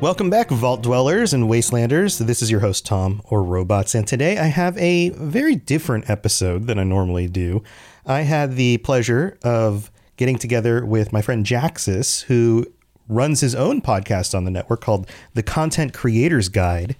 Welcome back, Vault Dwellers and Wastelanders. This is your host, Tom, or Robots, and today I have a very different episode than I normally do. I had the pleasure of getting together with my friend Jaxxis, who runs his own podcast on the network called The Content Creators Guide.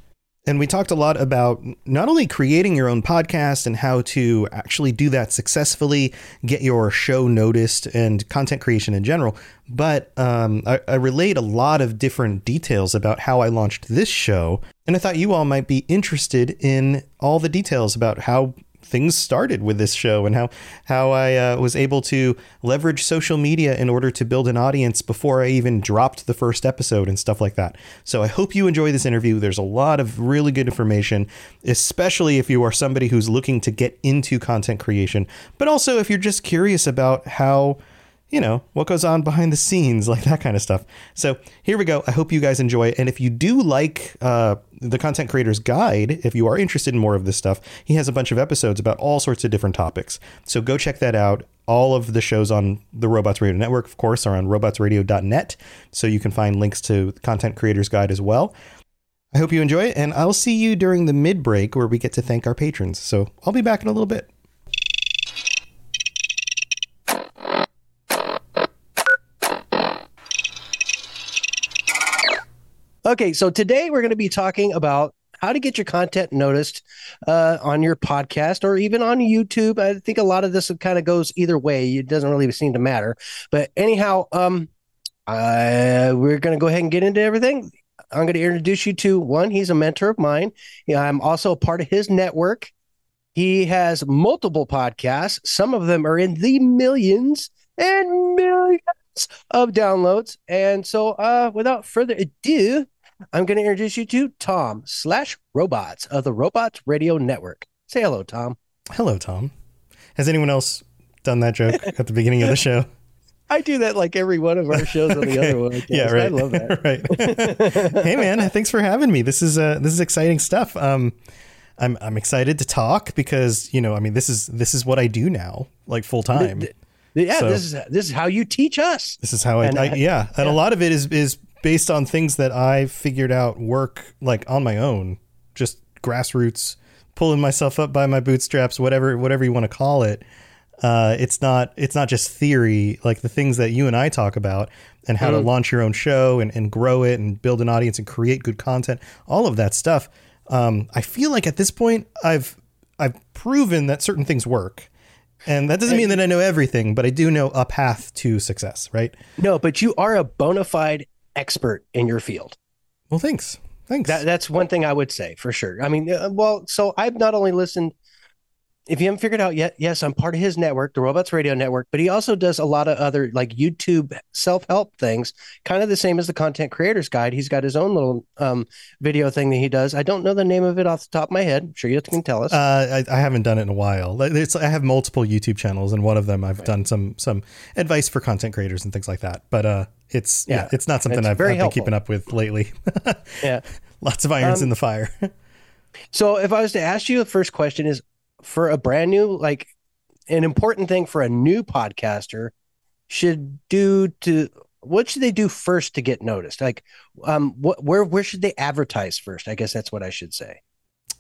And we talked a lot about not only creating your own podcast and how to actually do that successfully, get your show noticed, and content creation in general, but um, I, I relayed a lot of different details about how I launched this show. And I thought you all might be interested in all the details about how things started with this show and how how I uh, was able to leverage social media in order to build an audience before I even dropped the first episode and stuff like that. So I hope you enjoy this interview. There's a lot of really good information, especially if you are somebody who's looking to get into content creation, but also if you're just curious about how you know, what goes on behind the scenes, like that kind of stuff. So here we go. I hope you guys enjoy. it. And if you do like uh, the Content Creator's Guide, if you are interested in more of this stuff, he has a bunch of episodes about all sorts of different topics. So go check that out. All of the shows on the Robots Radio Network, of course, are on robotsradio.net. So you can find links to the Content Creator's Guide as well. I hope you enjoy it, and I'll see you during the mid break where we get to thank our patrons. So I'll be back in a little bit. Okay, so today we're going to be talking about how to get your content noticed uh, on your podcast or even on YouTube. I think a lot of this kind of goes either way. It doesn't really seem to matter. But anyhow, um, we're going to go ahead and get into everything. I'm going to introduce you to one. He's a mentor of mine. I'm also a part of his network. He has multiple podcasts. Some of them are in the millions and millions of downloads. And so, uh, without further ado, I'm going to introduce you to Tom slash Robots of the Robots Radio Network. Say hello, Tom. Hello, Tom. Has anyone else done that joke at the beginning of the show? I do that like every one of our shows on the okay. other one. Yeah, right. I love that. right. hey, man, thanks for having me. This is uh, this is exciting stuff. Um, I'm I'm excited to talk because you know, I mean, this is this is what I do now, like full time. Yeah, so, this is this is how you teach us. This is how I, I yeah, and yeah. a lot of it is is based on things that I figured out work like on my own, just grassroots, pulling myself up by my bootstraps, whatever whatever you want to call it. Uh, it's not it's not just theory like the things that you and I talk about and how mm. to launch your own show and, and grow it and build an audience and create good content all of that stuff um, I feel like at this point I've I've proven that certain things work and that doesn't mean that I know everything but I do know a path to success right no but you are a bona fide expert in your field. Well, thanks. Thanks. That, that's one thing I would say for sure. I mean, uh, well, so I've not only listened if you haven't figured out yet, yes, I'm part of his network, the Robots Radio Network, but he also does a lot of other like YouTube self help things, kind of the same as the Content Creators Guide. He's got his own little um, video thing that he does. I don't know the name of it off the top of my head. I'm sure you can tell us. Uh, I, I, haven't done it in a while. It's, I have multiple YouTube channels, and one of them I've right. done some some advice for content creators and things like that. But uh, it's yeah, yeah it's not something it's I've, I've been keeping up with lately. yeah, lots of irons um, in the fire. so if I was to ask you, the first question is for a brand new like an important thing for a new podcaster should do to what should they do first to get noticed? Like um what where where should they advertise first? I guess that's what i should say.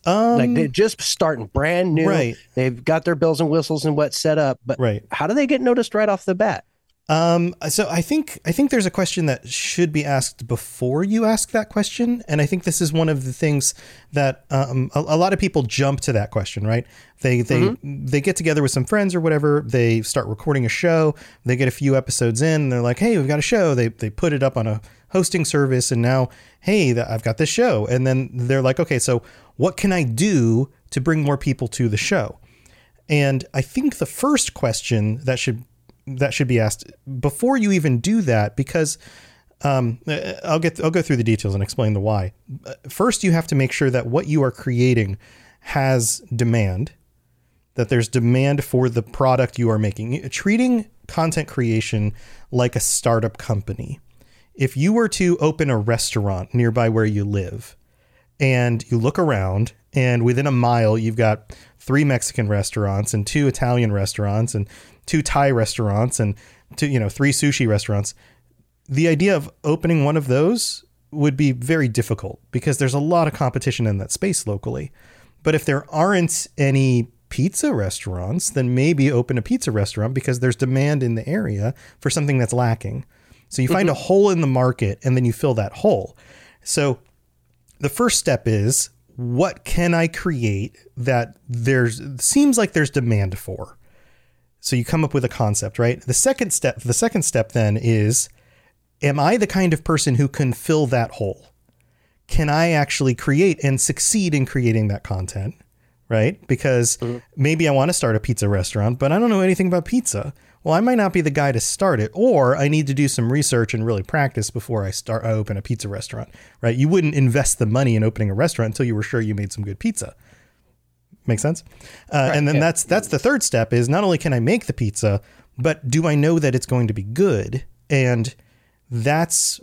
Um, like they're just starting brand new. right. They've got their bells and whistles and what set up but right. how do they get noticed right off the bat um, so I think I think there's a question that should be asked before you ask that question, and I think this is one of the things that um, a, a, lot of people jump to that question. Right? They they mm-hmm. they get together with some friends or whatever. They start recording a show. They get a few episodes in. And they're like, "Hey, we've got a show." They they put it up on a hosting service, and now, hey, I've got this show. And then they're like, "Okay, so what can I do to bring more people to the show?" And I think the first question that should that should be asked before you even do that because um, I'll get I'll go through the details and explain the why. First, you have to make sure that what you are creating has demand, that there's demand for the product you are making. Treating content creation like a startup company. If you were to open a restaurant nearby where you live and you look around and within a mile you've got three Mexican restaurants and two Italian restaurants and two Thai restaurants and two, you know, three sushi restaurants, the idea of opening one of those would be very difficult because there's a lot of competition in that space locally. But if there aren't any pizza restaurants, then maybe open a pizza restaurant because there's demand in the area for something that's lacking. So you find a mm-hmm. hole in the market and then you fill that hole. So the first step is what can I create that there's seems like there's demand for? So you come up with a concept, right? The second step the second step then is am I the kind of person who can fill that hole? Can I actually create and succeed in creating that content? Right? Because mm-hmm. maybe I want to start a pizza restaurant, but I don't know anything about pizza. Well, I might not be the guy to start it, or I need to do some research and really practice before I start I open a pizza restaurant. Right? You wouldn't invest the money in opening a restaurant until you were sure you made some good pizza. Make sense? Uh, right, and then yeah. that's that's the third step is not only can I make the pizza, but do I know that it's going to be good? And that's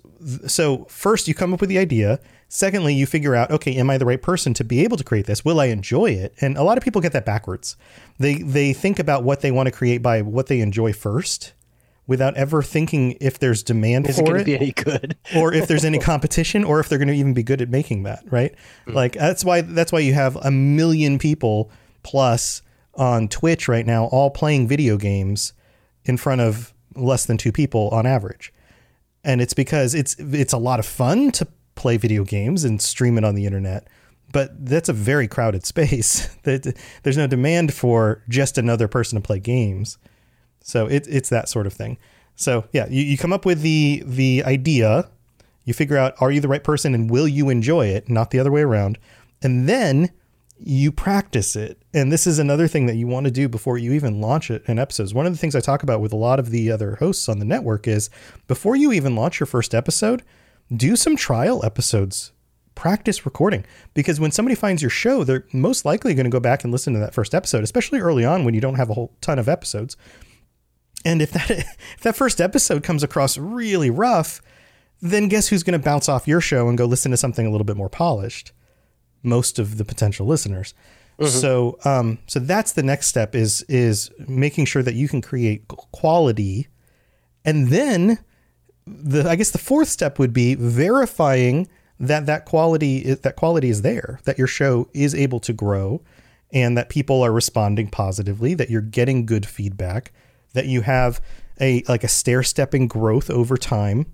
so first you come up with the idea secondly you figure out okay am i the right person to be able to create this will i enjoy it and a lot of people get that backwards they they think about what they want to create by what they enjoy first without ever thinking if there's demand Is for it, be any good? or if there's any competition or if they're going to even be good at making that right? Mm. like that's why that's why you have a million people plus on twitch right now all playing video games in front of less than two people on average. And it's because it's it's a lot of fun to play video games and stream it on the internet but that's a very crowded space. There's no demand for just another person to play games so it, it's that sort of thing so yeah you, you come up with the the idea you figure out are you the right person and will you enjoy it not the other way around and then you practice it. And this is another thing that you want to do before you even launch it in episodes. One of the things I talk about with a lot of the other hosts on the network is before you even launch your first episode, do some trial episodes. Practice recording because when somebody finds your show, they're most likely going to go back and listen to that first episode, especially early on when you don't have a whole ton of episodes. And if that if that first episode comes across really rough, then guess who's going to bounce off your show and go listen to something a little bit more polished? most of the potential listeners. Mm-hmm. So, um, so that's the next step is is making sure that you can create quality, and then the I guess the fourth step would be verifying that that quality that quality is there, that your show is able to grow, and that people are responding positively, that you're getting good feedback, that you have a like a stair stepping growth over time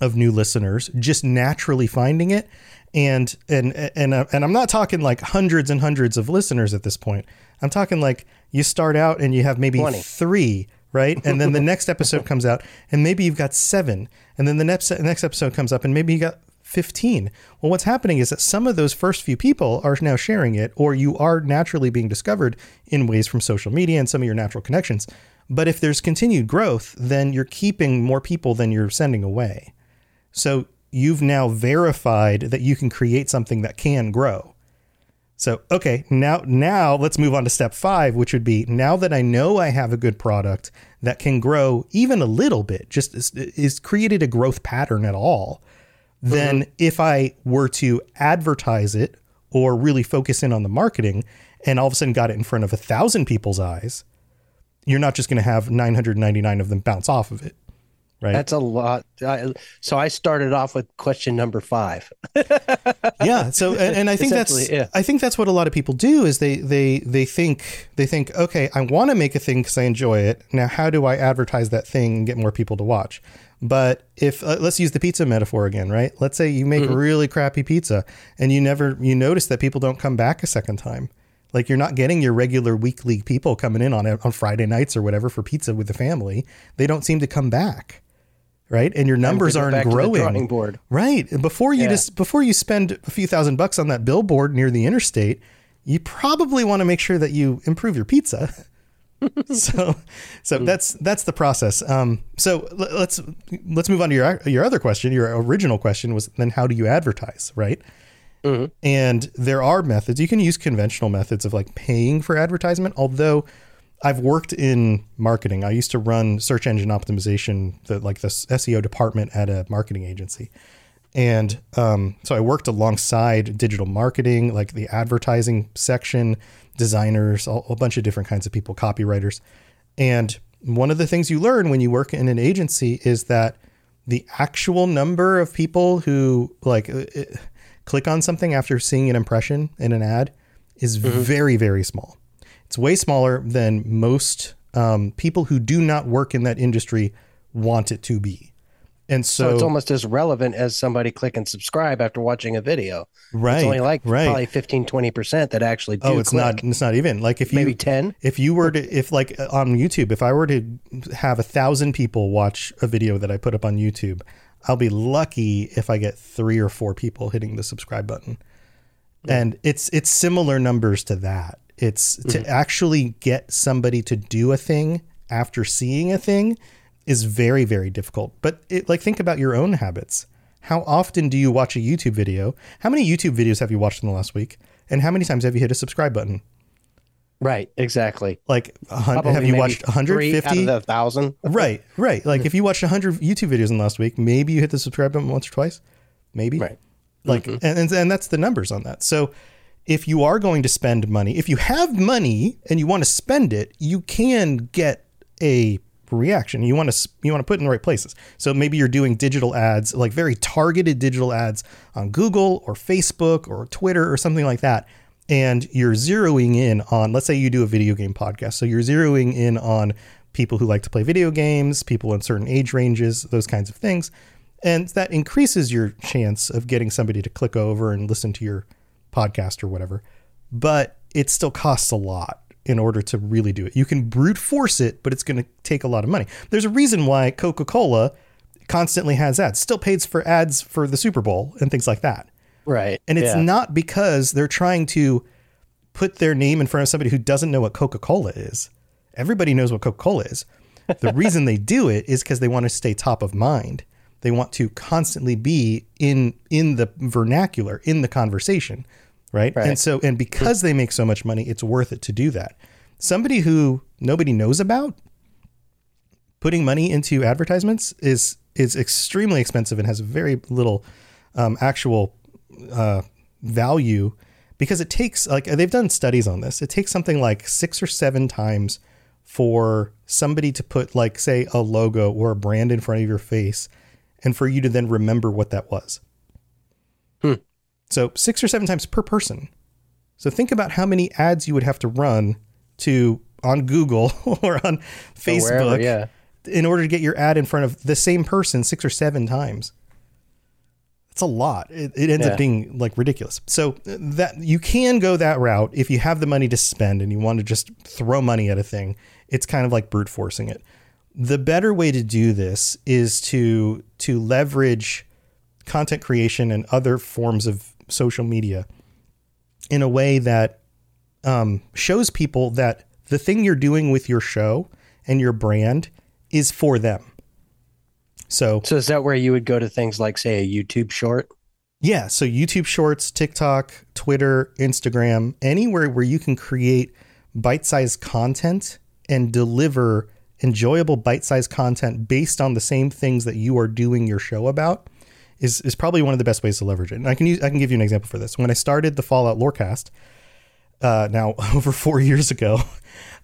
of new listeners, just naturally finding it and and and uh, and I'm not talking like hundreds and hundreds of listeners at this point. I'm talking like you start out and you have maybe 20. three, right? And then the next episode comes out and maybe you've got seven, and then the next next episode comes up and maybe you got 15. Well, what's happening is that some of those first few people are now sharing it, or you are naturally being discovered in ways from social media and some of your natural connections. But if there's continued growth, then you're keeping more people than you're sending away. So you've now verified that you can create something that can grow. So, okay, now now let's move on to step 5, which would be now that I know I have a good product that can grow even a little bit, just is, is created a growth pattern at all, mm-hmm. then if I were to advertise it or really focus in on the marketing and all of a sudden got it in front of a thousand people's eyes, you're not just going to have 999 of them bounce off of it right? That's a lot. so I started off with question number five. yeah. So and, and I think that's yeah. I think that's what a lot of people do is they they they think they think okay I want to make a thing because I enjoy it. Now how do I advertise that thing and get more people to watch? But if uh, let's use the pizza metaphor again, right? Let's say you make mm-hmm. really crappy pizza and you never you notice that people don't come back a second time. Like you're not getting your regular weekly people coming in on on Friday nights or whatever for pizza with the family. They don't seem to come back right? And your numbers aren't growing. board. Right. Before you yeah. just before you spend a few thousand bucks on that billboard near the interstate, you probably want to make sure that you improve your pizza. so so mm. that's that's the process. Um, so let's let's move on to your your other question. Your original question was then how do you advertise, right? And there are methods. You can use conventional methods of like paying for advertisement, although I've worked in marketing. I used to run search engine optimization, the like the SEO department at a marketing agency. And um, so I worked alongside digital marketing, like the advertising section, designers, all, a bunch of different kinds of people, copywriters. And one of the things you learn when you work in an agency is that the actual number of people who like uh, uh, click on something after seeing an impression in an ad is very, very small. It's way smaller than most um, people who do not work in that industry want it to be. And so, So it's almost as relevant as somebody click and subscribe after watching a video. right, It's only like right. probably 15, 20% that actually do oh, it's click. not. It's not even like if you maybe 10. if you were to if like uh, on youtube if i were to have a thousand people watch a video that i put up on youtube i'll be lucky if i get three or four people hitting the subscribe button. And it's it's similar numbers to that. It's to mm-hmm. actually get somebody to do a thing after seeing a thing is very very difficult. But it, like think about your own habits. How often do you watch a youtube video? How many youtube videos have you watched in the last week? And how many times have you hit a subscribe button Right, exactly. like hun- Probably have you maybe watched three out 150 of the thousand. right right. Like if you watched 100 youtube videos in the last week maybe you hit the subscribe button once or twice. Maybe. Right. like mm-hmm. and, and and that's the numbers on that. So if you are going to spend money if you have money and you want to spend it you can get a reaction. You want to you want to put it in the right places. So maybe you're doing digital ads like very targeted digital ads on google or facebook or twitter or something like that and you're zeroing in on let's say you do a video game podcast. So you're zeroing in on people who like to play video games people in certain age ranges those kinds of things. And that increases your chance of getting somebody to click over and listen to your podcast or whatever. But it still costs a lot in order to really do it. You can brute force it but it's going to take a lot of money. There's a reason why coca-cola constantly has ads still pays for ads for the super bowl and things like that Right. and it's yeah. not because they're trying to put their name in front of somebody who doesn't know what Coca Cola is. Everybody knows what Coca Cola is. The reason they do it is because they want to stay top of mind. They want to constantly be in in the vernacular, in the conversation, right? Right. And so, and because they make so much money, it's worth it to do that. Somebody who nobody knows about, putting money into advertisements is is extremely expensive and has very little um, actual uh, value because it takes like they've done studies on this. It takes something like six or seven times for somebody to put like say a logo or a brand in front of your face, and for you to then remember what that was. So six or seven times per person. So think about how many ads you would have to run to on Google or on Or Facebook wherever, yeah. in order to get your ad in front of the same person six or seven times. It's a lot. It, it ends Yeah. up being like ridiculous. So that you can go that route if you have the money to spend and you want to just throw money at a thing. It's kind of like brute forcing it. The better way to do this is to to leverage content creation and other forms of social media in a way that um, shows people that the thing you're doing with your show and your brand is for them. So So is that where you would go to things like, say, a YouTube short? yeah, so YouTube Shorts, TikTok, Twitter, Instagram, anywhere where you can create bite-sized content and deliver enjoyable bite-sized content based on the same things that you are doing your show about is is probably one of the best ways to leverage it. And I can use I can give you an example for this. When I started the Fallout Lorecast, uh, now over four years ago,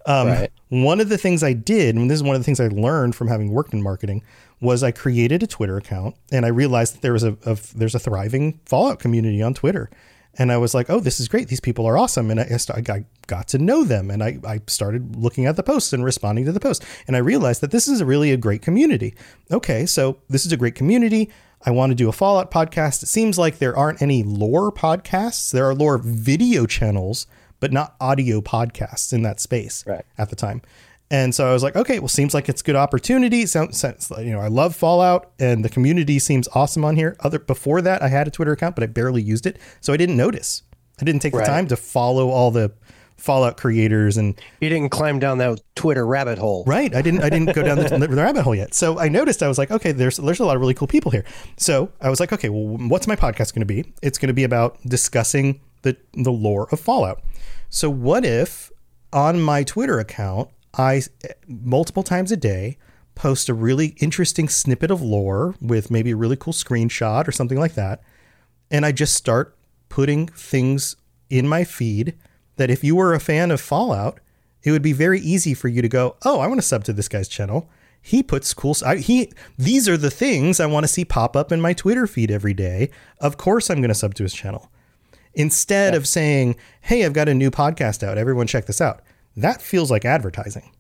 um, Right. one of the things I did, and this is one of the things I learned from having worked in marketing, was I created a Twitter account, and I realized that there was a, a there's a thriving Fallout community on Twitter, and I was like, oh, this is great. These people are awesome, and I, I got to know them, and I, I started looking at the posts and responding to the posts, and I realized that this is a really a great community. Okay, so this is a great community. I want to do a Fallout podcast. It seems like there aren't any lore podcasts. There are lore video channels, but not audio podcasts in that space Right. at the time. And so I was like, okay, well, seems like it's a good opportunity. Sounds, sounds you know, I love Fallout, and the community seems awesome on here. Other before that, I had a Twitter account, but I barely used it, so I didn't notice. I didn't take Right. the time to follow all the Fallout creators and You didn't climb down that Twitter rabbit hole. Right. I didn't. I didn't go down the, the rabbit hole yet. So I noticed. I was like, okay, there's there's a lot of really cool people here. So I was like, okay, well, what's my podcast going to be? It's going to be about discussing the the lore of Fallout. So what if on my Twitter account I eh, multiple times a day post a really interesting snippet of lore with maybe a really cool screenshot or something like that, and I just start putting things in my feed that if you were a fan of Fallout it would be very easy for you to go, "Oh, I want to sub to this guy's channel. He puts cool I, he these are the things I want to see pop up in my Twitter feed every day. Of course I'm going to sub to his channel." Instead yeah. of saying, "Hey, I've got a new podcast out. Everyone check this out." That feels like advertising.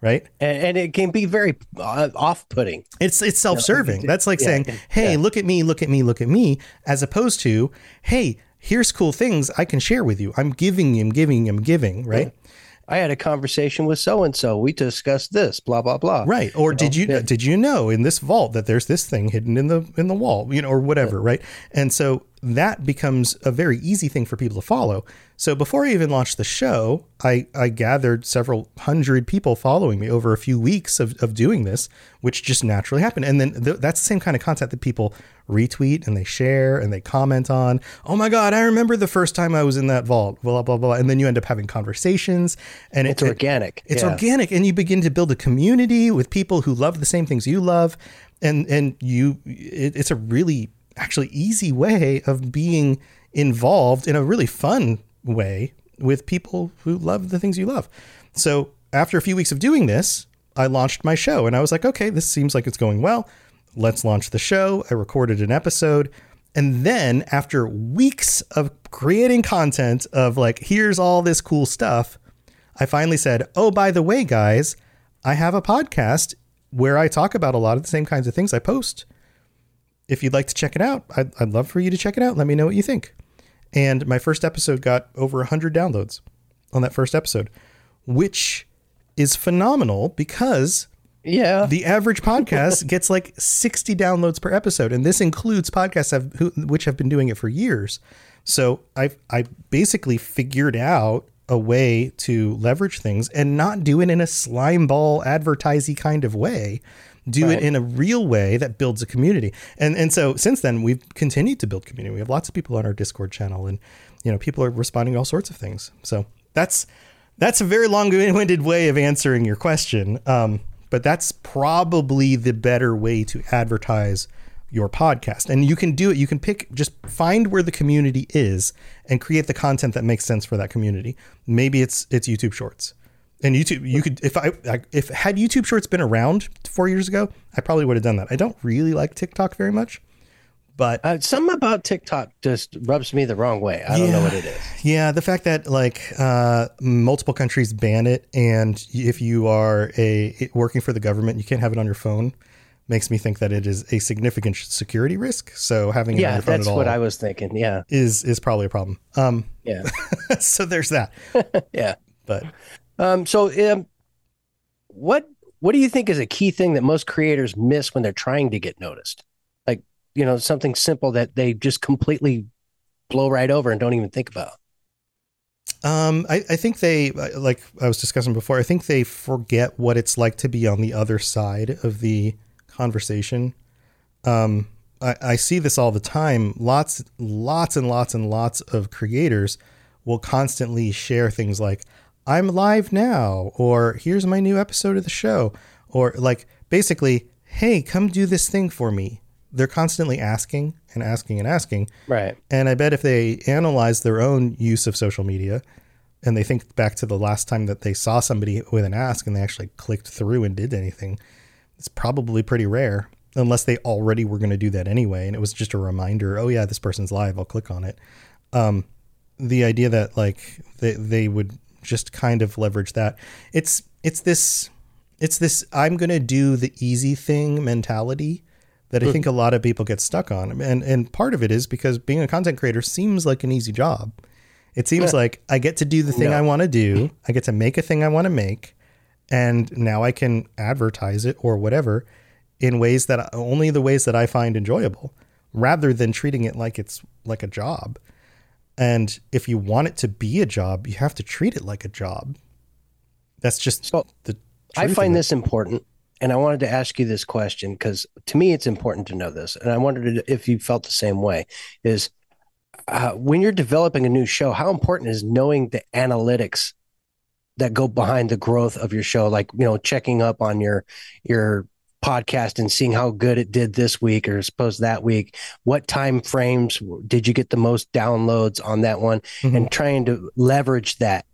Right? And, and it can be very uh, off-putting. It's it's self-serving. That's like yeah, saying, "Hey, yeah. look at me, look at me, look at me," as opposed to, "Hey, here's cool things I can share with you. I'm giving, I'm giving, I'm giving, right? I had a conversation with so and so. We discussed this, blah blah blah. Right. Or you did know? you yeah. did you know in this vault that there's this thing hidden in the in the wall, you know, or whatever, yeah. right? And so that becomes a very easy thing for people to follow. So before I even launched the show, I, I gathered several hundred people following me over a few weeks of, of doing this, which just naturally happened. And then th- that's the same kind of content that people retweet and they share and they comment on. Oh my God, I remember the first time I was in that vault, blah, blah, blah. And then you end up having conversations and it's it, organic. It, it's yeah. organic. And you begin to build a community with people who love the same things you love. And, and you, it, it's a really actually easy way of being involved in a really fun way with people who love the things you love. So after a few weeks of doing this, I launched my show and I was like, okay, this seems like it's going well. Let's launch the show. I recorded an episode. And then after weeks of creating content of like, here's all this cool stuff, I finally said, oh, by the way, guys, I have a podcast where I talk about a lot of the same kinds of things I post. If you'd like to check it out, I'd, I'd love for you to check it out. Let me know what you think. And my first episode got over 100 downloads on that first episode, which is phenomenal because yeah, the average podcast gets like 60 downloads per episode, and this includes podcasts have, who, which have been doing it for years. So I I basically figured out a way to leverage things and not do it in a slime ball advertising kind of way do right. it in a real way that builds a community. And and so since then we've continued to build community. We have lots of people on our Discord channel and you know people are responding to all sorts of things. So that's that's a very long-winded way of answering your question. Um, but that's probably the better way to advertise your podcast. And you can do it. You can pick, just find where the community is and create the content that makes sense for that community. Maybe it's it's YouTube Shorts. And YouTube, you could if I if had YouTube Shorts been around four years ago, I probably would have done that. I don't really like TikTok very much, but uh, something about TikTok just rubs me the wrong way. I don't know what it is. Yeah, the fact that like uh, multiple countries ban it, and if you are a working for the government, you can't have it on your phone. Makes me think that it is a significant security risk. So having it yeah, on your phone that's what I was thinking. Yeah, is is probably a problem. Um, yeah. so there's that. yeah, but um, so, um, what what do you think is a key thing that most creators miss when they're trying to get noticed? Like, you know, something simple that they just completely blow right over and don't even think about. Um, I, I think they, like I was discussing before, I think they forget what it's like to be on the other side of the conversation. Um, I, I see this all the time. Lots, lots and lots and lots of creators will constantly share things like, I'm live now, or here's my new episode of the show, or like basically, hey, come do this thing for me. They're constantly asking and asking and asking. Right. And I bet if they analyze their own use of social media and they think back to the last time that they saw somebody with an ask and they actually clicked through and did anything, it's probably pretty rare unless they already were going to do that anyway. And it was just a reminder, oh, yeah, this person's live. I'll click on it. Um, the idea that like they, they would just kind of leverage that. It's it's this it's this I'm going to do the easy thing mentality that I hmm. think a lot of people get stuck on. And and part of it is because being a content creator seems like an easy job. It seems yeah. like I get to do the thing no. I want to do. I get to make a thing I want to make and now I can advertise it or whatever in ways that only the ways that I find enjoyable rather than treating it like it's like a job. And if you want it to be a job, you have to treat it like a job. That's just So, the. I find this important, and I wanted to ask you this question because to me it's important to know this, and I wondered if you felt the same way. Is uh, when you're developing a new show, how important is knowing the analytics that go behind the growth of your show? Like you know, checking up on your your podcast and seeing how good it did this week or suppose that week what time frames did you get the most downloads on that one Mhm. and trying to leverage that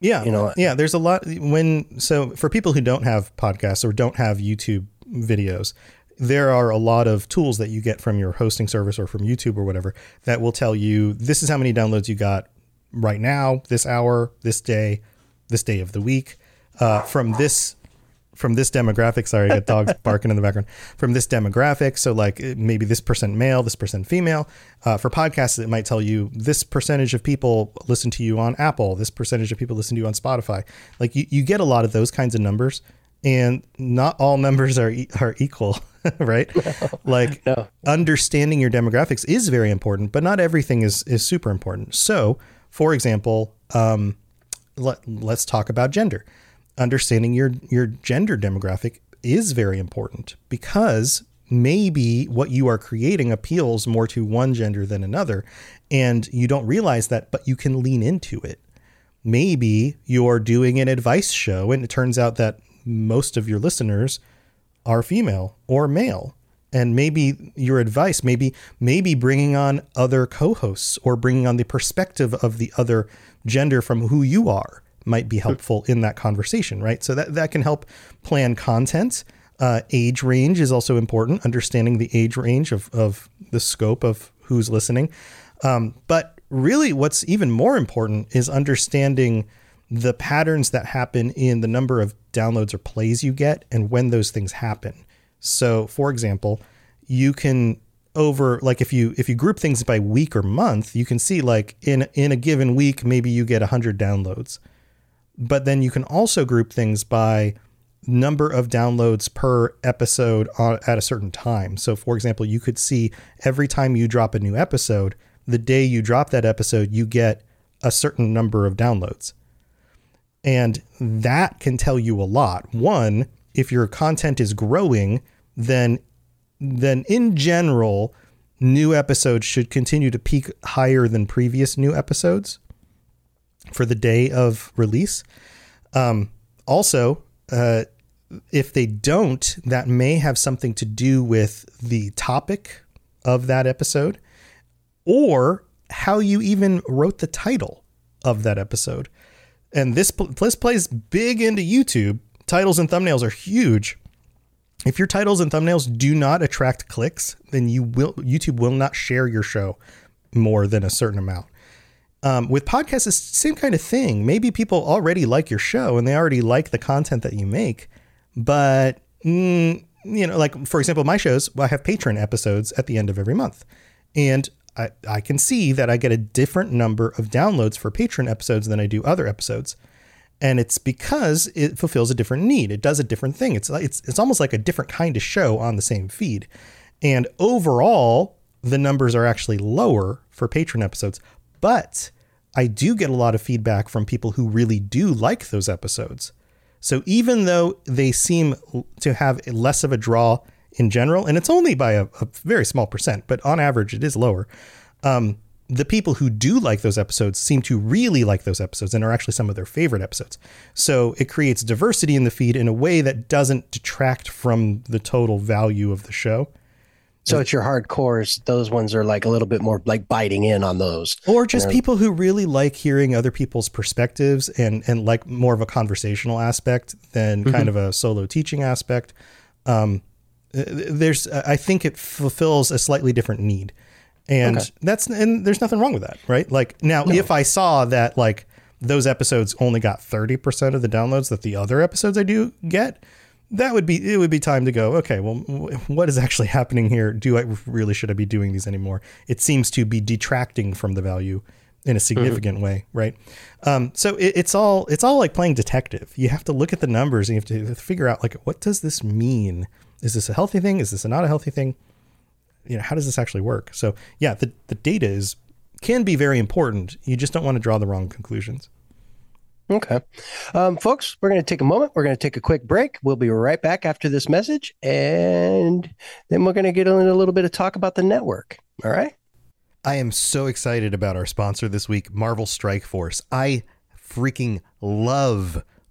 Yeah. you know Yeah, there's a lot when so for people who don't have podcasts or don't have YouTube videos, there are a lot of tools that you get from your hosting service or from YouTube or whatever that will tell you this is how many downloads you got right now, this hour, this day, this day of the week, uh, from this from this demographic. Sorry, I got dogs barking in the background. From this demographic, so like maybe this percent male, this percent female. Uh, for podcasts, it might tell you this percentage of people listen to you on Apple, this percentage of people listen to you on Spotify. Like you, you get a lot of those kinds of numbers, and not all numbers are e- are equal, right? Like No. understanding your demographics is very important, but not everything is is super important. So, for example, um, let, let's talk about gender. Understanding your your gender demographic is very important because maybe what you are creating appeals more to one gender than another, and you don't realize that, but you can lean into it. Maybe you're doing an advice show, and it turns out that most of your listeners are female or male and maybe your advice maybe maybe bringing on other co-hosts or bringing on the perspective of the other gender from who you are might be helpful in that conversation right so that that can help plan content uh, age range is also important understanding the age range of, of the scope of who's listening um, but really what's even more important is understanding the patterns that happen in the number of downloads or plays you get and when those things happen. So, for example, you can over like if you if you group things by week or month, you can see like in in a given week maybe you get 100 downloads. But then you can also group things by number of downloads per episode at a certain time. So, for example, you could see every time you drop a new episode, the day you drop that episode, you get a certain number of downloads. And that can tell you a lot. One, if your content is growing, then then in general, new episodes should continue to peak higher than previous new episodes for the day of release. Um, also, uh, if they don't, that may have something to do with the topic of that episode or how you even wrote the title of that episode. And this, this plays big into YouTube. Titles and thumbnails are huge. If your titles and thumbnails do not attract clicks, then you will YouTube will not share your show more than a certain amount. Um, with podcasts, it's the same kind of thing. Maybe people already like your show and they already like the content that you make, but mm, you know, like for example, my shows, I have patron episodes at the end of every month, and I, I can see that I get a different number of downloads for patron episodes than I do other episodes. And it's because it fulfills a different need. It does a different thing. It's it's it's almost like a different kind of show on the same feed. And overall, the numbers are actually lower for patron episodes, but I do get a lot of feedback from people who really do like those episodes. So even though they seem to have less of a draw in general, and it's only by a, a very small percent, but on average it is lower. Um, the people who do like those episodes seem to really like those episodes and are actually some of their favorite episodes. So it creates diversity in the feed in a way that doesn't detract from the total value of the show. So it's your hardcores. Those ones are like a little bit more like biting in on those. Or just people who really like hearing other people's perspectives and, and like more of a conversational aspect than mm-hmm. kind of a solo teaching aspect. Um, uh, there's, uh, I think it fulfills a slightly different need. And Okay. that's, and there's nothing wrong with that, right? Like now, if I saw that like those episodes only got 30% of the downloads that the other episodes I do get, that would be it would be time to go okay well what is actually happening here? Do i really should i be doing these anymore? It seems to be detracting from the value in a significant way right? Um, so it, it's all it's all like playing detective. You have to look at the numbers and you have to figure out like what does this mean? Is this a healthy thing? Is this not a healthy thing? You know how does this actually work? So yeah the, the data is can be very important. You just don't want to draw the wrong conclusions. Okay. Um, folks, we're going to take a moment. We're going to take a quick break. We'll be right back after this message. And then we're going to get into a little bit of talk about the network. All right. I am so excited about our sponsor this week, Marvel Strike Force. I freaking love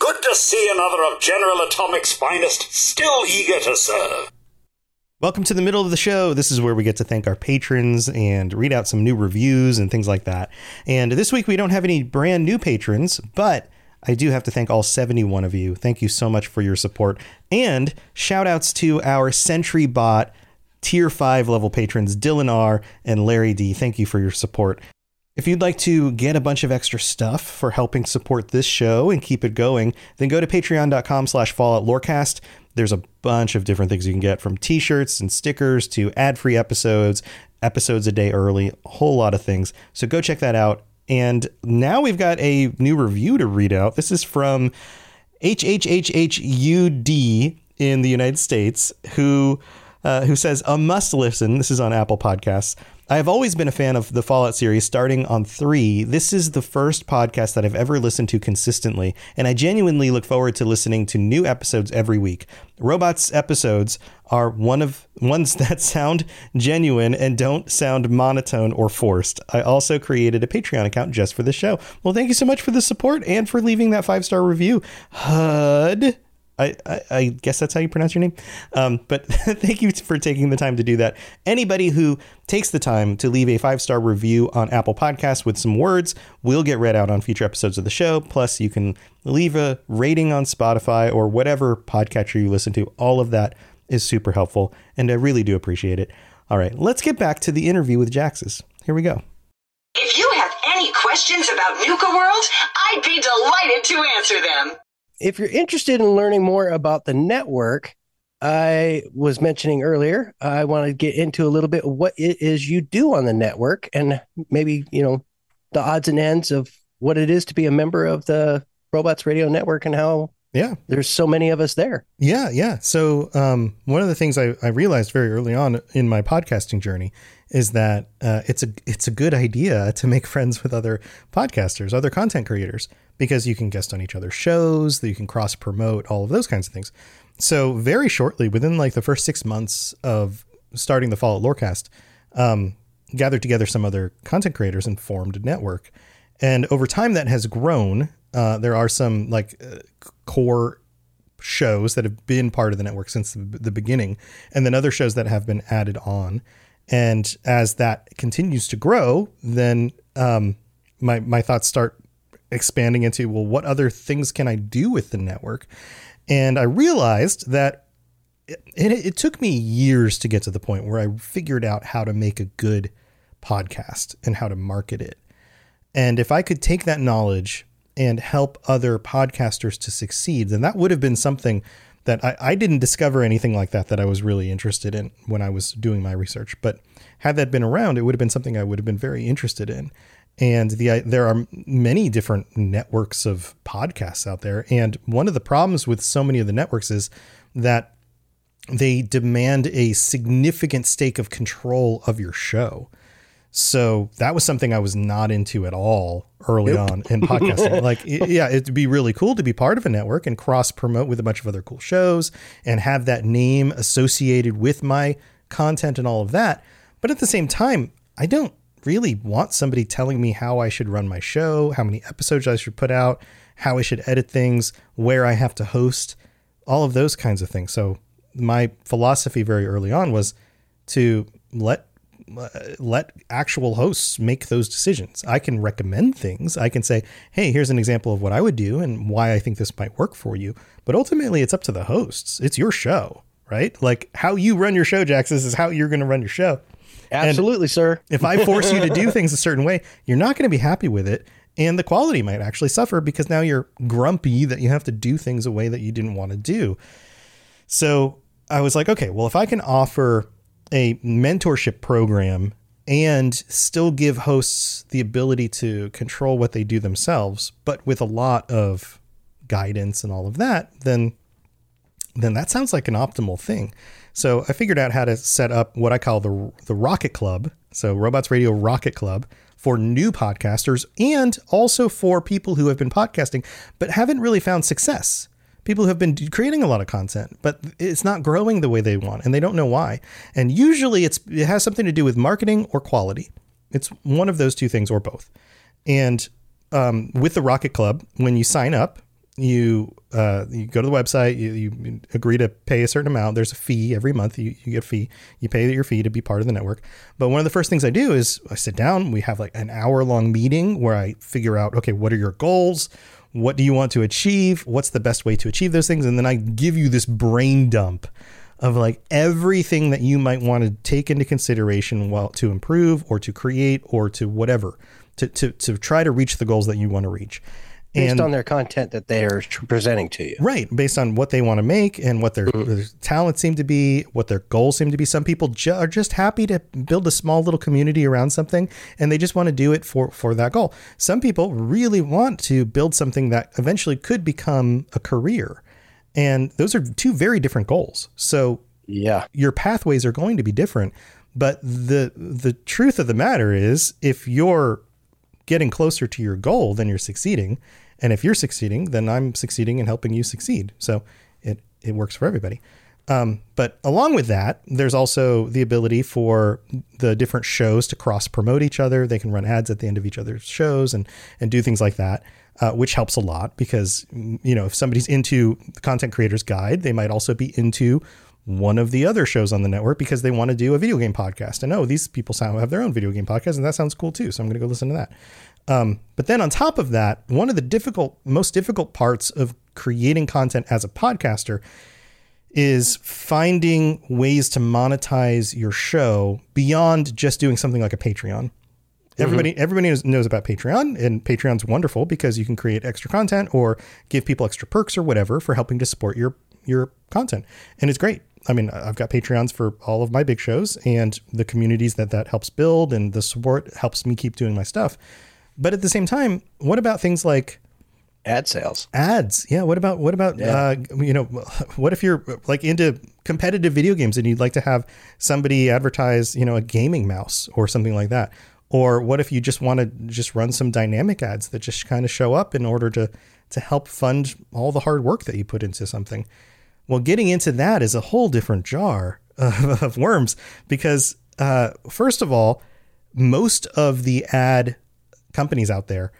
Good to see another of General Atomic's finest, still eager to serve. Welcome to the middle of the show. This is where we get to thank our patrons and read out some new reviews and things like that. And this week we don't have any brand new patrons, but I do have to thank all 71 of you. Thank you so much for your support. And shout outs to our Sentry Bot tier 5 level patrons Dylan R and Larry D. Thank you for your support. If you'd like to get a bunch of extra stuff for helping support this show and keep it going, then go to patreon.com slash fallout lorecast. There's a bunch of different things you can get from t-shirts and stickers to ad-free episodes, episodes a day early, a whole lot of things. So go check that out. And now we've got a new review to read out. This is from HHHHUD in the United States, who uh, who says a must listen. This is on Apple Podcasts. I have always been a fan of the Fallout series starting on three. This is the first podcast that I've ever listened to consistently, and I genuinely look forward to listening to new episodes every week. Robots episodes are one of ones that sound genuine and don't sound monotone or forced. I also created a Patreon account just for the show. Well, thank you so much for the support and for leaving that five star review. HUD. I, I, I, guess that's how you pronounce your name. Um, but thank you for taking the time to do that. Anybody who takes the time to leave a five star review on Apple Podcasts with some words will get read out on future episodes of the show. Plus, you can leave a rating on Spotify or whatever podcatcher you listen to. All of that is super helpful, and I really do appreciate it. All right, let's get back to the interview with Jaxxis. Here we go. If you have any questions about Nuka World, I'd be delighted to answer them if you're interested in learning more about the network, I was mentioning earlier, I want to get into a little bit what it is you do on the network and maybe, you know, the odds and ends of what it is to be a member of the Robots Radio Network and how yeah. there's so many of us there. Yeah yeah. So um, one of the things I, I realized very early on in my podcasting journey is that uh, it's a it's a good idea to make friends with other podcasters other content creators because you can guest on each other's shows, that you can cross promote, all of those kinds of things. So very shortly, within like the first six months of starting the Fallout Lorecast, um, gathered together some other content creators and formed a network. And over time, that has grown. Uh, there are some like uh, core shows that have been part of the network since the, the beginning, and then other shows that have been added on. And as that continues to grow, then um, my my thoughts start expanding into well, what other things can I do with the network? And I realized that it, it, it took me years to get to the point where I figured out how to make a good podcast and how to market it. And if I could take that knowledge and help other podcasters to succeed, then that would have been something that I, I, didn't discover anything like that that I was really interested in when I was doing my research. But had that been around, it would have been something I would have been very interested in and the there are many different networks of podcasts out there and one of the problems with so many of the networks is that they demand a significant stake of control of your show so that was something I was not into at all early nope. on in podcasting. like, yeah, it'd be really cool to be part of a network and cross promote with a bunch of other cool shows and have that name associated with my content and all of that. But at the same time, I don't really want somebody telling me how I should run my show, how many episodes I should put out, how I should edit things, where I have to host, all of those kinds of things. So my philosophy very early on was to let uh, let actual hosts make those decisions. I can recommend things. I can say, "Hey, here's an example of what I would do and why I think this might work for you." But ultimately, it's up to the hosts. It's your show, right? Like how you run your show, Jax. This is how you're going to run your show. Absolutely, and sir. if I force you to do things a certain way, you're not going to be happy with it. And the quality might actually suffer because now you're grumpy that you have to do things a way that you didn't want to do. So I was like, okay, well, if I can offer a mentorship program and still give hosts the ability to control what they do themselves, but with a lot of guidance and all of that, then then that sounds like an optimal thing. So I figured out how to set up what I call the the Rocket Club, so Robots Radio Rocket Club for new podcasters and also for people who have been podcasting but haven't really found success people who have been creating a lot of content, but it's not growing the way they want and they don't know why. And usually it's it has something to do with marketing or quality. It's one of those two things or both. And um, with the Rocket Club, when you sign up, you uh, you go to the website, you, you, agree to pay a certain amount. There's a fee every month. You, you get a fee. You pay your fee to be part of the network. But one of the first things I do is I sit down. We have like an hour long meeting where I figure out okay, what are your goals? What do you want to achieve? What's the best way to achieve those things? And then I give you this brain dump of like everything that you might want to take into consideration while to improve or to create or to whatever to, to, to try to reach the goals that you want to reach based and, on their content that they are presenting to you. Right, based on what they want to make and what their, mm-hmm. their talents seem to be, what their goals seem to be. Some people ju- are just happy to build a small little community around something, and they just want to do it for for that goal. Some people really want to build something that eventually could become a career, and those are two very different goals. So yeah, your pathways are going to be different. But the the truth of the matter is, if you're getting closer to your goal, then you're succeeding. And if you're succeeding, then I'm succeeding and helping you succeed. So it, it works for everybody. Um, but along with that, there's also the ability for the different shows to cross promote each other. They can run ads at the end of each other's shows and and do things like that, uh, which helps a lot because you know if somebody's into the Content Creators Guide, they might also be into one of the other shows on the network because they want to do a video game podcast. And oh, these people sound have their own video game podcast, and that sounds cool too. So I'm going to go listen to that. Um, but then on top of that, one of the difficult, most difficult parts of creating content as a podcaster is finding ways to monetize your show beyond just doing something like a Patreon. Mm-hmm. Everybody, everybody knows, knows about Patreon, and Patreon's wonderful because you can create extra content or give people extra perks or whatever for helping to support your your content, and it's great. I mean, I've got Patreons for all of my big shows, and the communities that that helps build, and the support helps me keep doing my stuff. But at the same time, what about things like ad sales? Ads. Yeah. What about what about yeah. uh, you know what if you're like into competitive video games and you'd like to have somebody advertise you know a gaming mouse or something like that? Or what if you just want to just run some dynamic ads that just kind of show up in order to to help fund all the hard work that you put into something? Well, getting into that is a whole different jar of, of worms because uh, first of all, most of the ad companies out there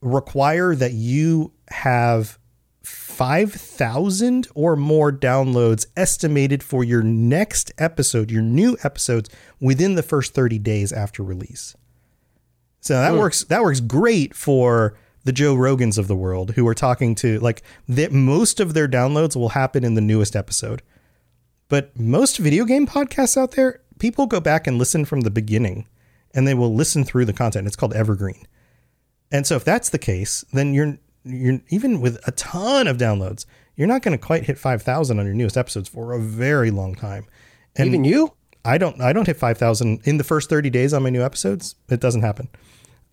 require that you have 5,000 or more downloads estimated for your next episode, your new episodes within the first 30 days after release. So that mm. works that works great for the Joe Rogans of the world who are talking to like that most of their downloads will happen in the newest episode. But most video game podcasts out there, people go back and listen from the beginning and they will listen through the content. It's called evergreen. And so if that's the case, then you're you're even with a ton of downloads, you're not going to quite hit 5,000 on your newest episodes for a very long time. And even you? I don't I don't hit 5,000 in the first 30 days on my new episodes. It doesn't happen.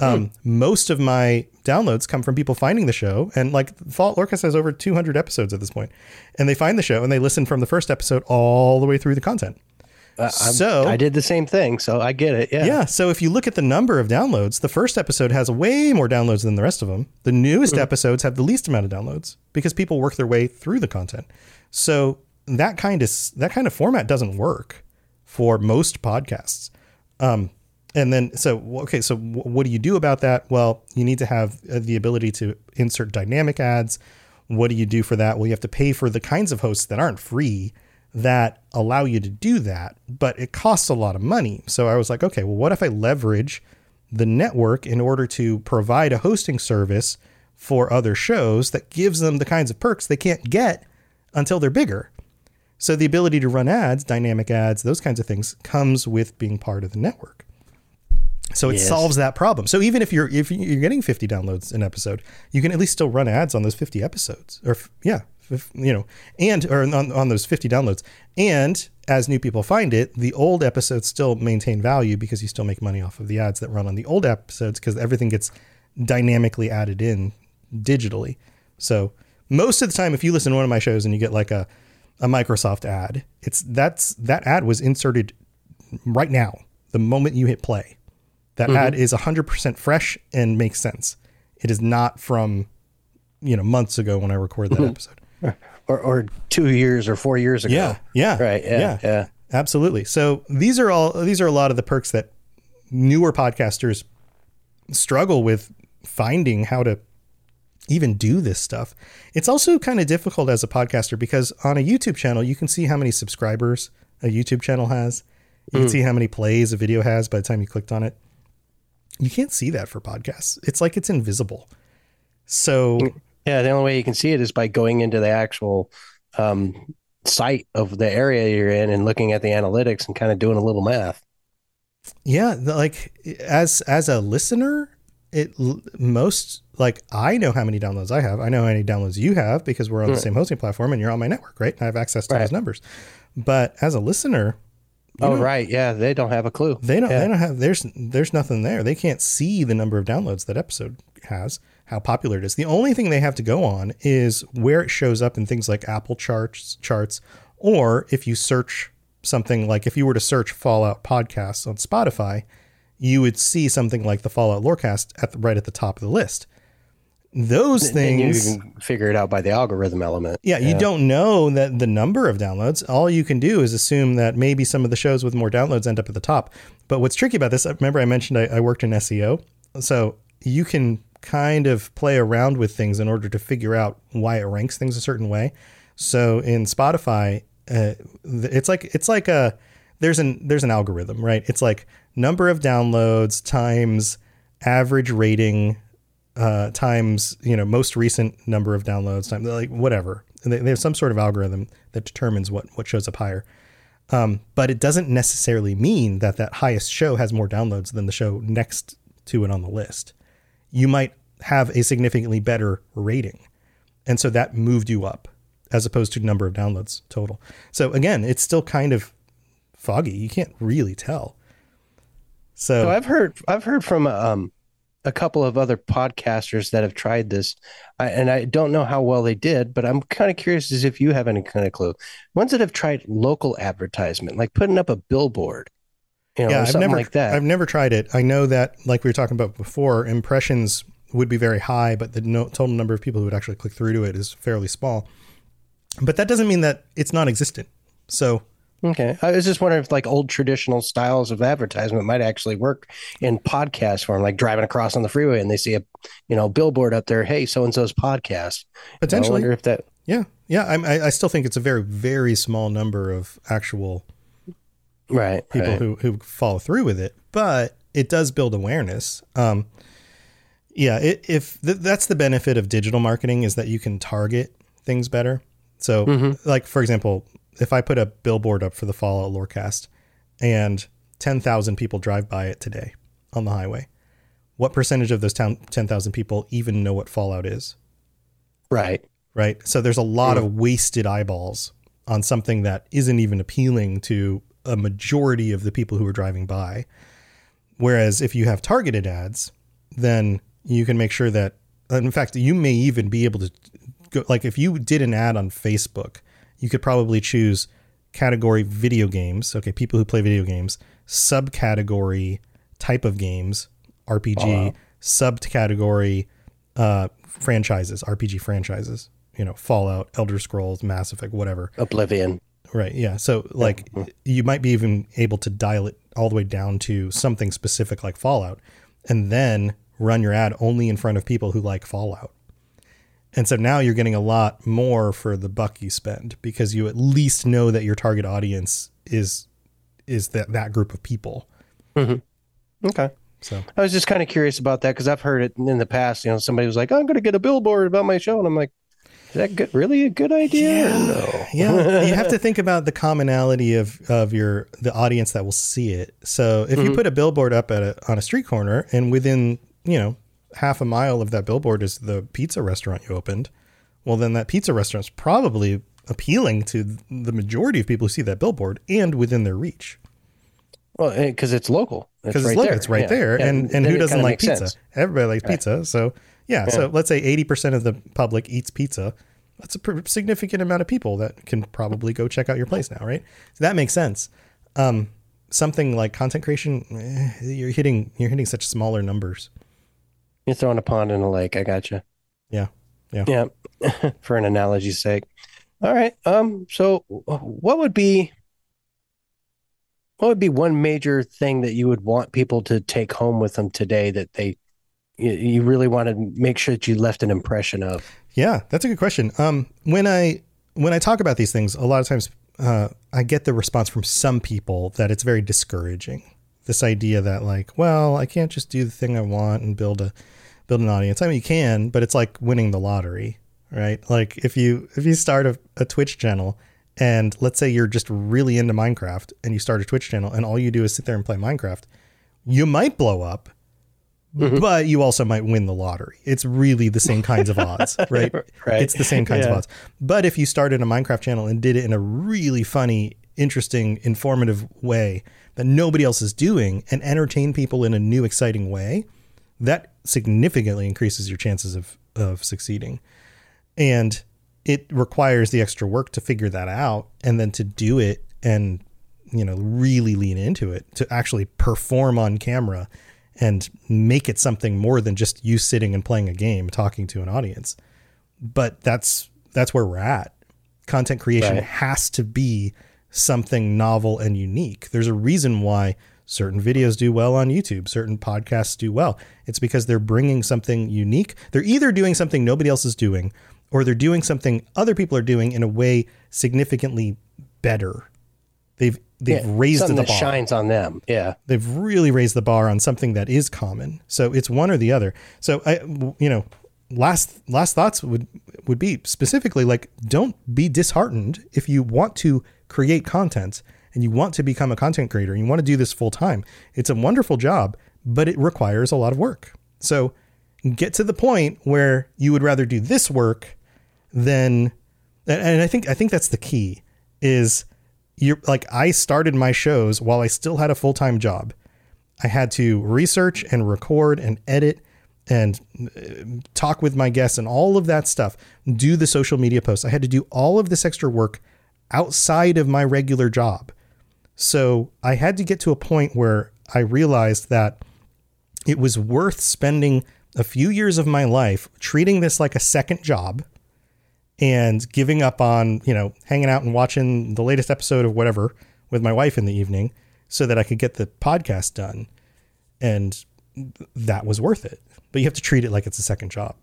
Um, hmm. Most of my downloads come from people finding the show, and like Fallout Lorecast has over 200 episodes at this point, and they find the show and they listen from the first episode all the way through the content. Uh, so I did the same thing, so I get it. Yeah. Yeah. So if you look at the number of downloads, the first episode has way more downloads than the rest of them. The newest mm. episodes have the least amount of downloads because people work their way through the content. So that kind of that kind of format doesn't work for most podcasts. Um, And then, so, okay, so what do you do about that? Well, you need to have uh, the ability to insert dynamic ads. What do you do for that? Well, you have to pay for the kinds of hosts that aren't free that allow you to do that, but it costs a lot of money. So I was like, okay, well, what if I leverage the network in order to provide a hosting service for other shows that gives them the kinds of perks they can't get until they're bigger? So the ability to run ads, dynamic ads, those kinds of things comes with being part of the network. So it Yes. solves that problem. So even if you're if you're getting 50 downloads an episode, you can at least still run ads on those 50 episodes. Or yeah, f- you know, and or on, on those 50 downloads. And as new people find it, the old episodes still maintain value because you still make money off of the ads that run on the old episodes because everything gets dynamically added in digitally. So most of the time if you listen to one of my shows and you get like a a Microsoft ad, it's that's that ad was inserted right now, the moment you hit play. That mm-hmm. ad is 100% fresh and makes sense. It is not from, you know, months ago when I recorded that mm-hmm. episode. Or, or two years or four years ago. Yeah. Yeah. Right. Yeah. Yeah. Absolutely. So these are all these are a lot of the perks that newer podcasters struggle with finding how to even do this stuff. It's also kind of difficult as a podcaster because on a YouTube channel you can see how many subscribers a YouTube channel has. You can mm. see how many plays a video has by the time you clicked on it. You can't see that for podcasts. It's like it's invisible. So Yeah, the only way you can see it is by going into the actual um, site of the area you're in and looking at the analytics and kind of doing a little math. Yeah, like as as a listener, it most like I know how many downloads I have. I know how many downloads you have because we're on the same hosting platform and you're on my network, right? And I have access to Right. those numbers. But as a listener, oh, right. Yeah, they don't have a clue. they don't Yeah. they don't have there's there's nothing there. They can't see the number of downloads that episode has, how popular it is. The only thing they have to go on is where it shows up in things like Apple charts charts or if you search something like if you were to search Fallout podcasts on Spotify, you would see something like the Fallout Lorecast at the, right at the top of the list. Those Then you things can figure it out by the algorithm element. yeah, you don't know that the number of downloads. All you can do is assume that maybe some of the shows with more downloads end up at the top. But what's tricky about this, remember I mentioned I, I worked in SEO. So you can kind of play around with things in order to figure out why it ranks things a certain way. So in Spotify, uh, it's like it's like a there's an there's an algorithm, right? It's like number of downloads times average rating uh, times you know most recent number of downloads time like whatever. And they, they have some sort of algorithm that determines what what shows up higher. Um, but it doesn't necessarily mean that that highest show has more downloads than the show next to it on the list. You might have a significantly better rating. And so that moved you up as opposed to number of downloads total. So again it's still kind of foggy. You can't really tell. So, So I've heard I've heard from um, a couple of other podcasters that have tried this, I, and I don't know how well they did, but I'm kind of curious as if you have any kind of clue. Ones that have tried local advertisement, like putting up a billboard, you know, yeah, I've something never, like that. I've never tried it. I know that, like we were talking about before, impressions would be very high, but the no, total number of people who would actually click through to it is fairly small. But that doesn't mean that it's non-existent. So Okay. I was just wondering if like old traditional styles of advertisement might actually work in podcast form, like driving across on the freeway and they see a, you know, billboard up there. Hey, so and so's podcast. I potentially, wonder if that. yeah, yeah. I'm, I, I still think it's a very, very small number of actual Right. people right. who who follow through with it, but it does build awareness. Um, yeah, it, if th- that's the benefit of digital marketing is that you can target things better. So, like for example, if I put a billboard up for the Fallout Lorecast, and ten thousand people drive by it today on the highway, what percentage of those ten thousand people even know what Fallout is? Right. right? So there's a lot of mm. wasted eyeballs on something that isn't even appealing to a majority of the people who are driving by. Whereas if you have targeted ads, then you can make sure that, in fact, you may even be able to go, like if you did an ad on Facebook, you could probably choose category video games. Okay, people who play video games, subcategory type of games, RPG, subcategory uh, franchises, RPG franchises. You know, Fallout, Elder Scrolls, Mass Effect, whatever. Oblivion. Right. Yeah. So like you might be even able to dial it all the way down to something specific like Fallout and then run your ad only in front of people who like Fallout. And so now you're getting a lot more for the buck you spend because you at least know that your target audience is is that that group of people. Mm-hmm. Okay. So I was just kind of curious about that because I've heard it in the past. You know, somebody was like, "I'm going to get a billboard about my show," and I'm like, "Is that good, really a good idea?" Or no. yeah, you have to think about the commonality of of your the audience that will see it. So if you mm-hmm. put a billboard up at a, on a street corner, and within you know half a mile of that billboard is the pizza restaurant you opened, well then that pizza restaurant's probably appealing to the majority of people who see that billboard and within their reach Well, because it's local. because it's, look, it's right Yeah. there, Yeah, and and then who doesn't like pizza? sense. Everybody likes pizza, so yeah, So let's say eighty percent of the public eats pizza. That's a pr- significant amount of people that can probably go check out your place now, right? So that makes sense. Um, something like content creation, eh, you're hitting you're hitting such smaller numbers. You're throwing a pond in a lake. I got you. Yeah, yeah. Yeah, for an analogy's sake. All right. Um. So, what would be what would be one major thing that you would want people to take home with them today that they you, you really want to make sure that you left an impression of? Yeah, that's a good question. Um, when I when I talk about these things, a lot of times uh, I get the response from some people that it's very discouraging. This idea that like, well, I can't just do the thing I want and build a build an audience. I mean, you can, but it's like winning the lottery, right? Like if you if you start a, a Twitch channel and let's say you're just really into Minecraft and you start a Twitch channel and all you do is sit there and play Minecraft, you might blow up, mm-hmm. but you also might win the lottery. It's really the same kinds of odds, right? Right. It's the same kinds of odds. But if you started a Minecraft channel and did it in a really funny, interesting, informative way that nobody else is doing and entertain people in a new, exciting way, that significantly increases your chances of, of succeeding. And it requires the extra work to figure that out and then to do it and you know really lean into it to actually perform on camera and make it something more than just you sitting and playing a game talking to an audience but that's that's where we're at content creation Right. has to be something novel and unique there's a reason why certain videos do well on YouTube certain podcasts do well it's because they're bringing something unique they're either doing something nobody else is doing or they're doing something other people are doing in a way significantly better they've they've raised the bar something the that bar shines on them. Yeah. they've really raised the bar on something that is common. So it's one or the other. So I, you know, last last thoughts would would be specifically like don't be disheartened if you want to create content and you want to become a content creator and you want to do this full time. It's a wonderful job, but it requires a lot of work. So get to the point where you would rather do this work than and, and I think I think that's the key is you're like I started my shows while I still had a full-time job. I had to research and record and edit and uh, talk with my guests and all of that stuff, do the social media posts. I had to do all of this extra work outside of my regular job. So I had to get to a point where I realized that it was worth spending a few years of my life treating this like a second job and giving up on, you know, hanging out and watching the latest episode of whatever with my wife in the evening so that I could get the podcast done. And that was worth it. But you have to treat it like it's a second job.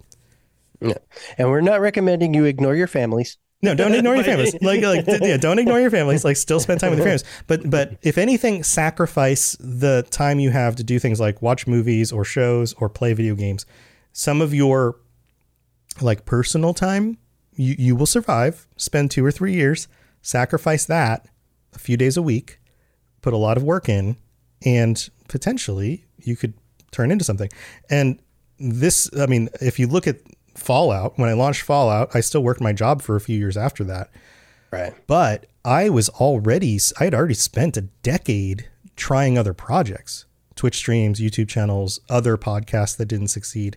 Yeah. And we're not recommending you ignore your families. No, don't ignore your families. Like, like, yeah, don't ignore your families. Like, still spend time with your families. But, but if anything, sacrifice the time you have to do things like watch movies or shows or play video games. Some of your like personal time, you you will survive. Spend two or three years, sacrifice that a few days a week, put a lot of work in, and potentially you could turn into something. And this, I mean, if you look at Fallout, when I launched Fallout, I still worked my job for a few years after that. Right. But I was already, I had already spent a decade trying other projects, Twitch streams, YouTube channels, other podcasts that didn't succeed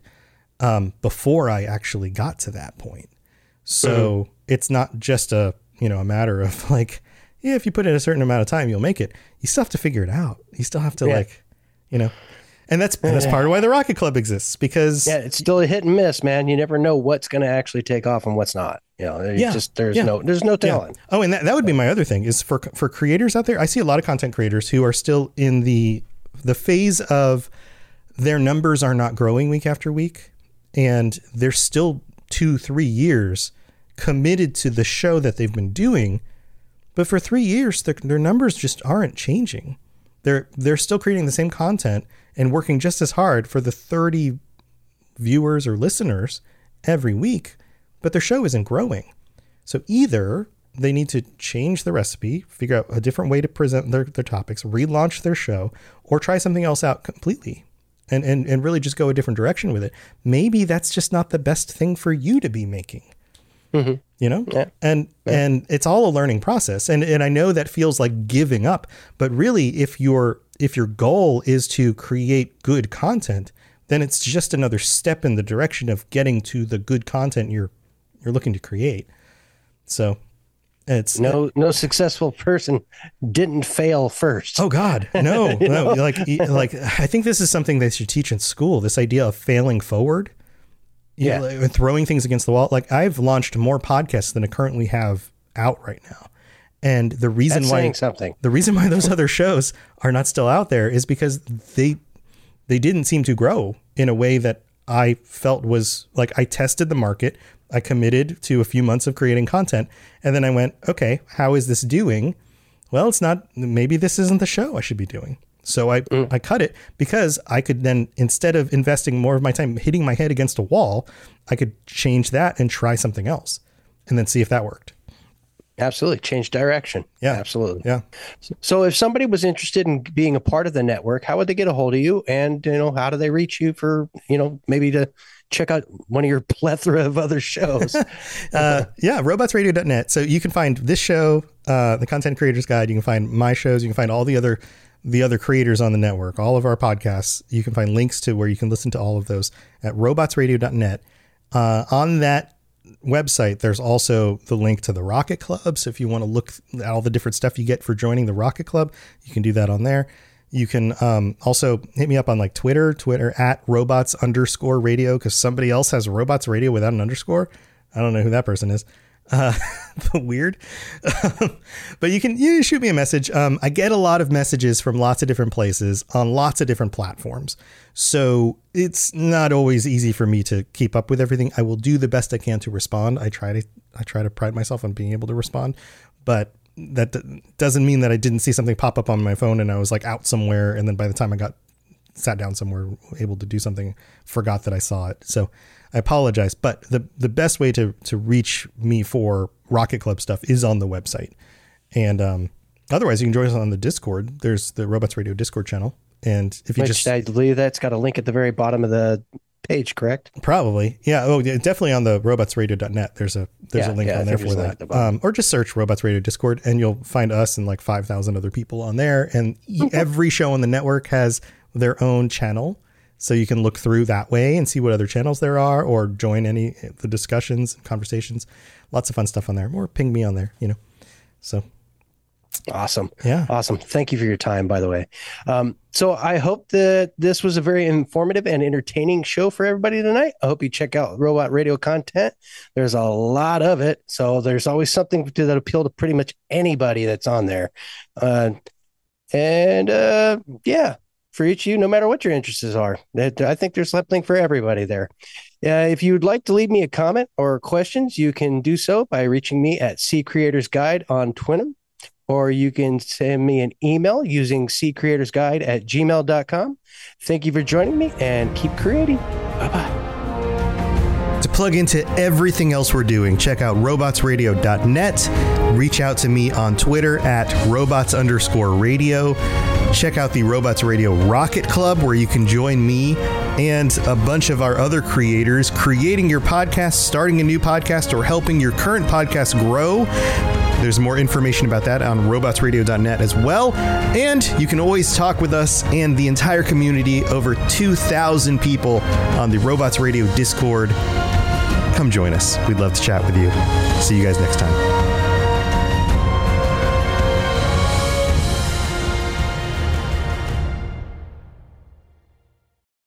um, before I actually got to that point. So it's not just a, you know, a matter of like, yeah, if you put in a certain amount of time, you'll make it. You still have to figure it out. You still have to Yeah. like, you know, and that's that's part of why the Rocket Club exists because Yeah, it's still a hit and miss, man. You never know what's going to actually take off and what's not. You know, there's Yeah, just there's yeah, no there's no Yeah. Oh, and that, that would be my other thing is for for creators out there. I see a lot of content creators who are still in the the phase of their numbers are not growing week after week, and they're still two three years committed to the show that they've been doing, but for three years their, their numbers just aren't changing. They're they're still creating the same content and working just as hard for the thirty viewers or listeners every week, but their show isn't growing. So either they need to change the recipe, figure out a different way to present their, their topics, relaunch their show, or try something else out completely and, and, and really just go a different direction with it. Maybe that's just not the best thing for you to be making. Mm-hmm. You know? Yeah. And and it's all a learning process. And and I know that feels like giving up, but really if your if your goal is to create good content, then it's just another step in the direction of getting to the good content you're you're looking to create. So it's No no successful person didn't fail first. Oh God, no, no. Like, like I think this is something they should teach in school. This idea of failing forward, Yeah. like, throwing things against the wall. Like I've launched more podcasts than I currently have out right now, and the reason That's why something. the reason why those other shows are not still out there is because they they didn't seem to grow in a way that I felt was like I tested the market. I committed to a few months of creating content and then I went, okay, how is this doing? Well, it's not maybe this isn't the show I should be doing. So I I cut it because I could then instead of investing more of my time hitting my head against a wall, I could change that and try something else and then see if that worked. Absolutely. Change direction. Yeah. Absolutely. Yeah. So if somebody was interested in being a part of the network, how would they get a hold of you? And you know, how do they reach you for, you know, maybe to check out one of your plethora of other shows? uh, yeah, robotsradio.net. So you can find this show, uh, the Content Creators Guide. You can find my shows. You can find all the other the other creators on the network. All of our podcasts. You can find links to where you can listen to all of those at robotsradio.net. Uh, on that website, there's also the link to the Rocket Club. So if you want to look at all the different stuff you get for joining the Rocket Club, you can do that on there. You can um, also hit me up on like Twitter, Twitter at robots underscore radio, because somebody else has robots radio without an underscore. I don't know who that person is. Uh, weird. but you can you shoot me a message. Um, I get a lot of messages from lots of different places on lots of different platforms. So it's not always easy for me to keep up with everything. I will do the best I can to respond. I try to I try to pride myself on being able to respond, but that doesn't mean that I didn't see something pop up on my phone and I was like out somewhere and then by the time I got sat down somewhere able to do something forgot that I saw it. So I apologize, but the the best way to to reach me for Rocket Club stuff is on the website. And um otherwise you can join us on the Discord. There's the Robots Radio Discord channel. And if you Which just I believe that's got a link at the very bottom of the page, correct? Probably. Yeah. Oh, yeah, definitely on the robotsradio.net. There's a there's Yeah, a link yeah, on there for there's a link that. Um, or just search Robots Radio Discord and you'll find us and like 5,000 other people on there. And every show on the network has their own channel. So you can look through that way and see what other channels there are or join any the discussions, conversations. Lots of fun stuff on there. Or ping me on there, you know. So Awesome. Yeah. Awesome. Thank you for your time, by the way. Um, so I hope that this was a very informative and entertaining show for everybody tonight. I hope you check out Robot Radio content. There's a lot of it. So there's always something to that appeal to pretty much anybody that's on there. Uh, and uh, yeah, for each of you, no matter what your interests are, I think there's something for everybody there. Uh, if you'd like to leave me a comment or questions, you can do so by reaching me at C Creators Guide on Twitter or you can send me an email using ccreatorsguide at gmail.com. Thank you for joining me and keep creating. Bye bye. Plug into everything else we're doing, check out robotsradio.net. Reach out to me on Twitter at robots underscore radio. Check out the Robots Radio Rocket Club, where you can join me and a bunch of our other creators creating your podcast, starting a new podcast, or helping your current podcast grow. There's more information about that on robotsradio.net as well. And you can always talk with us and the entire community, over 2,000 people on the Robots Radio Discord. Come join us. We'd love to chat with you. See you guys next time.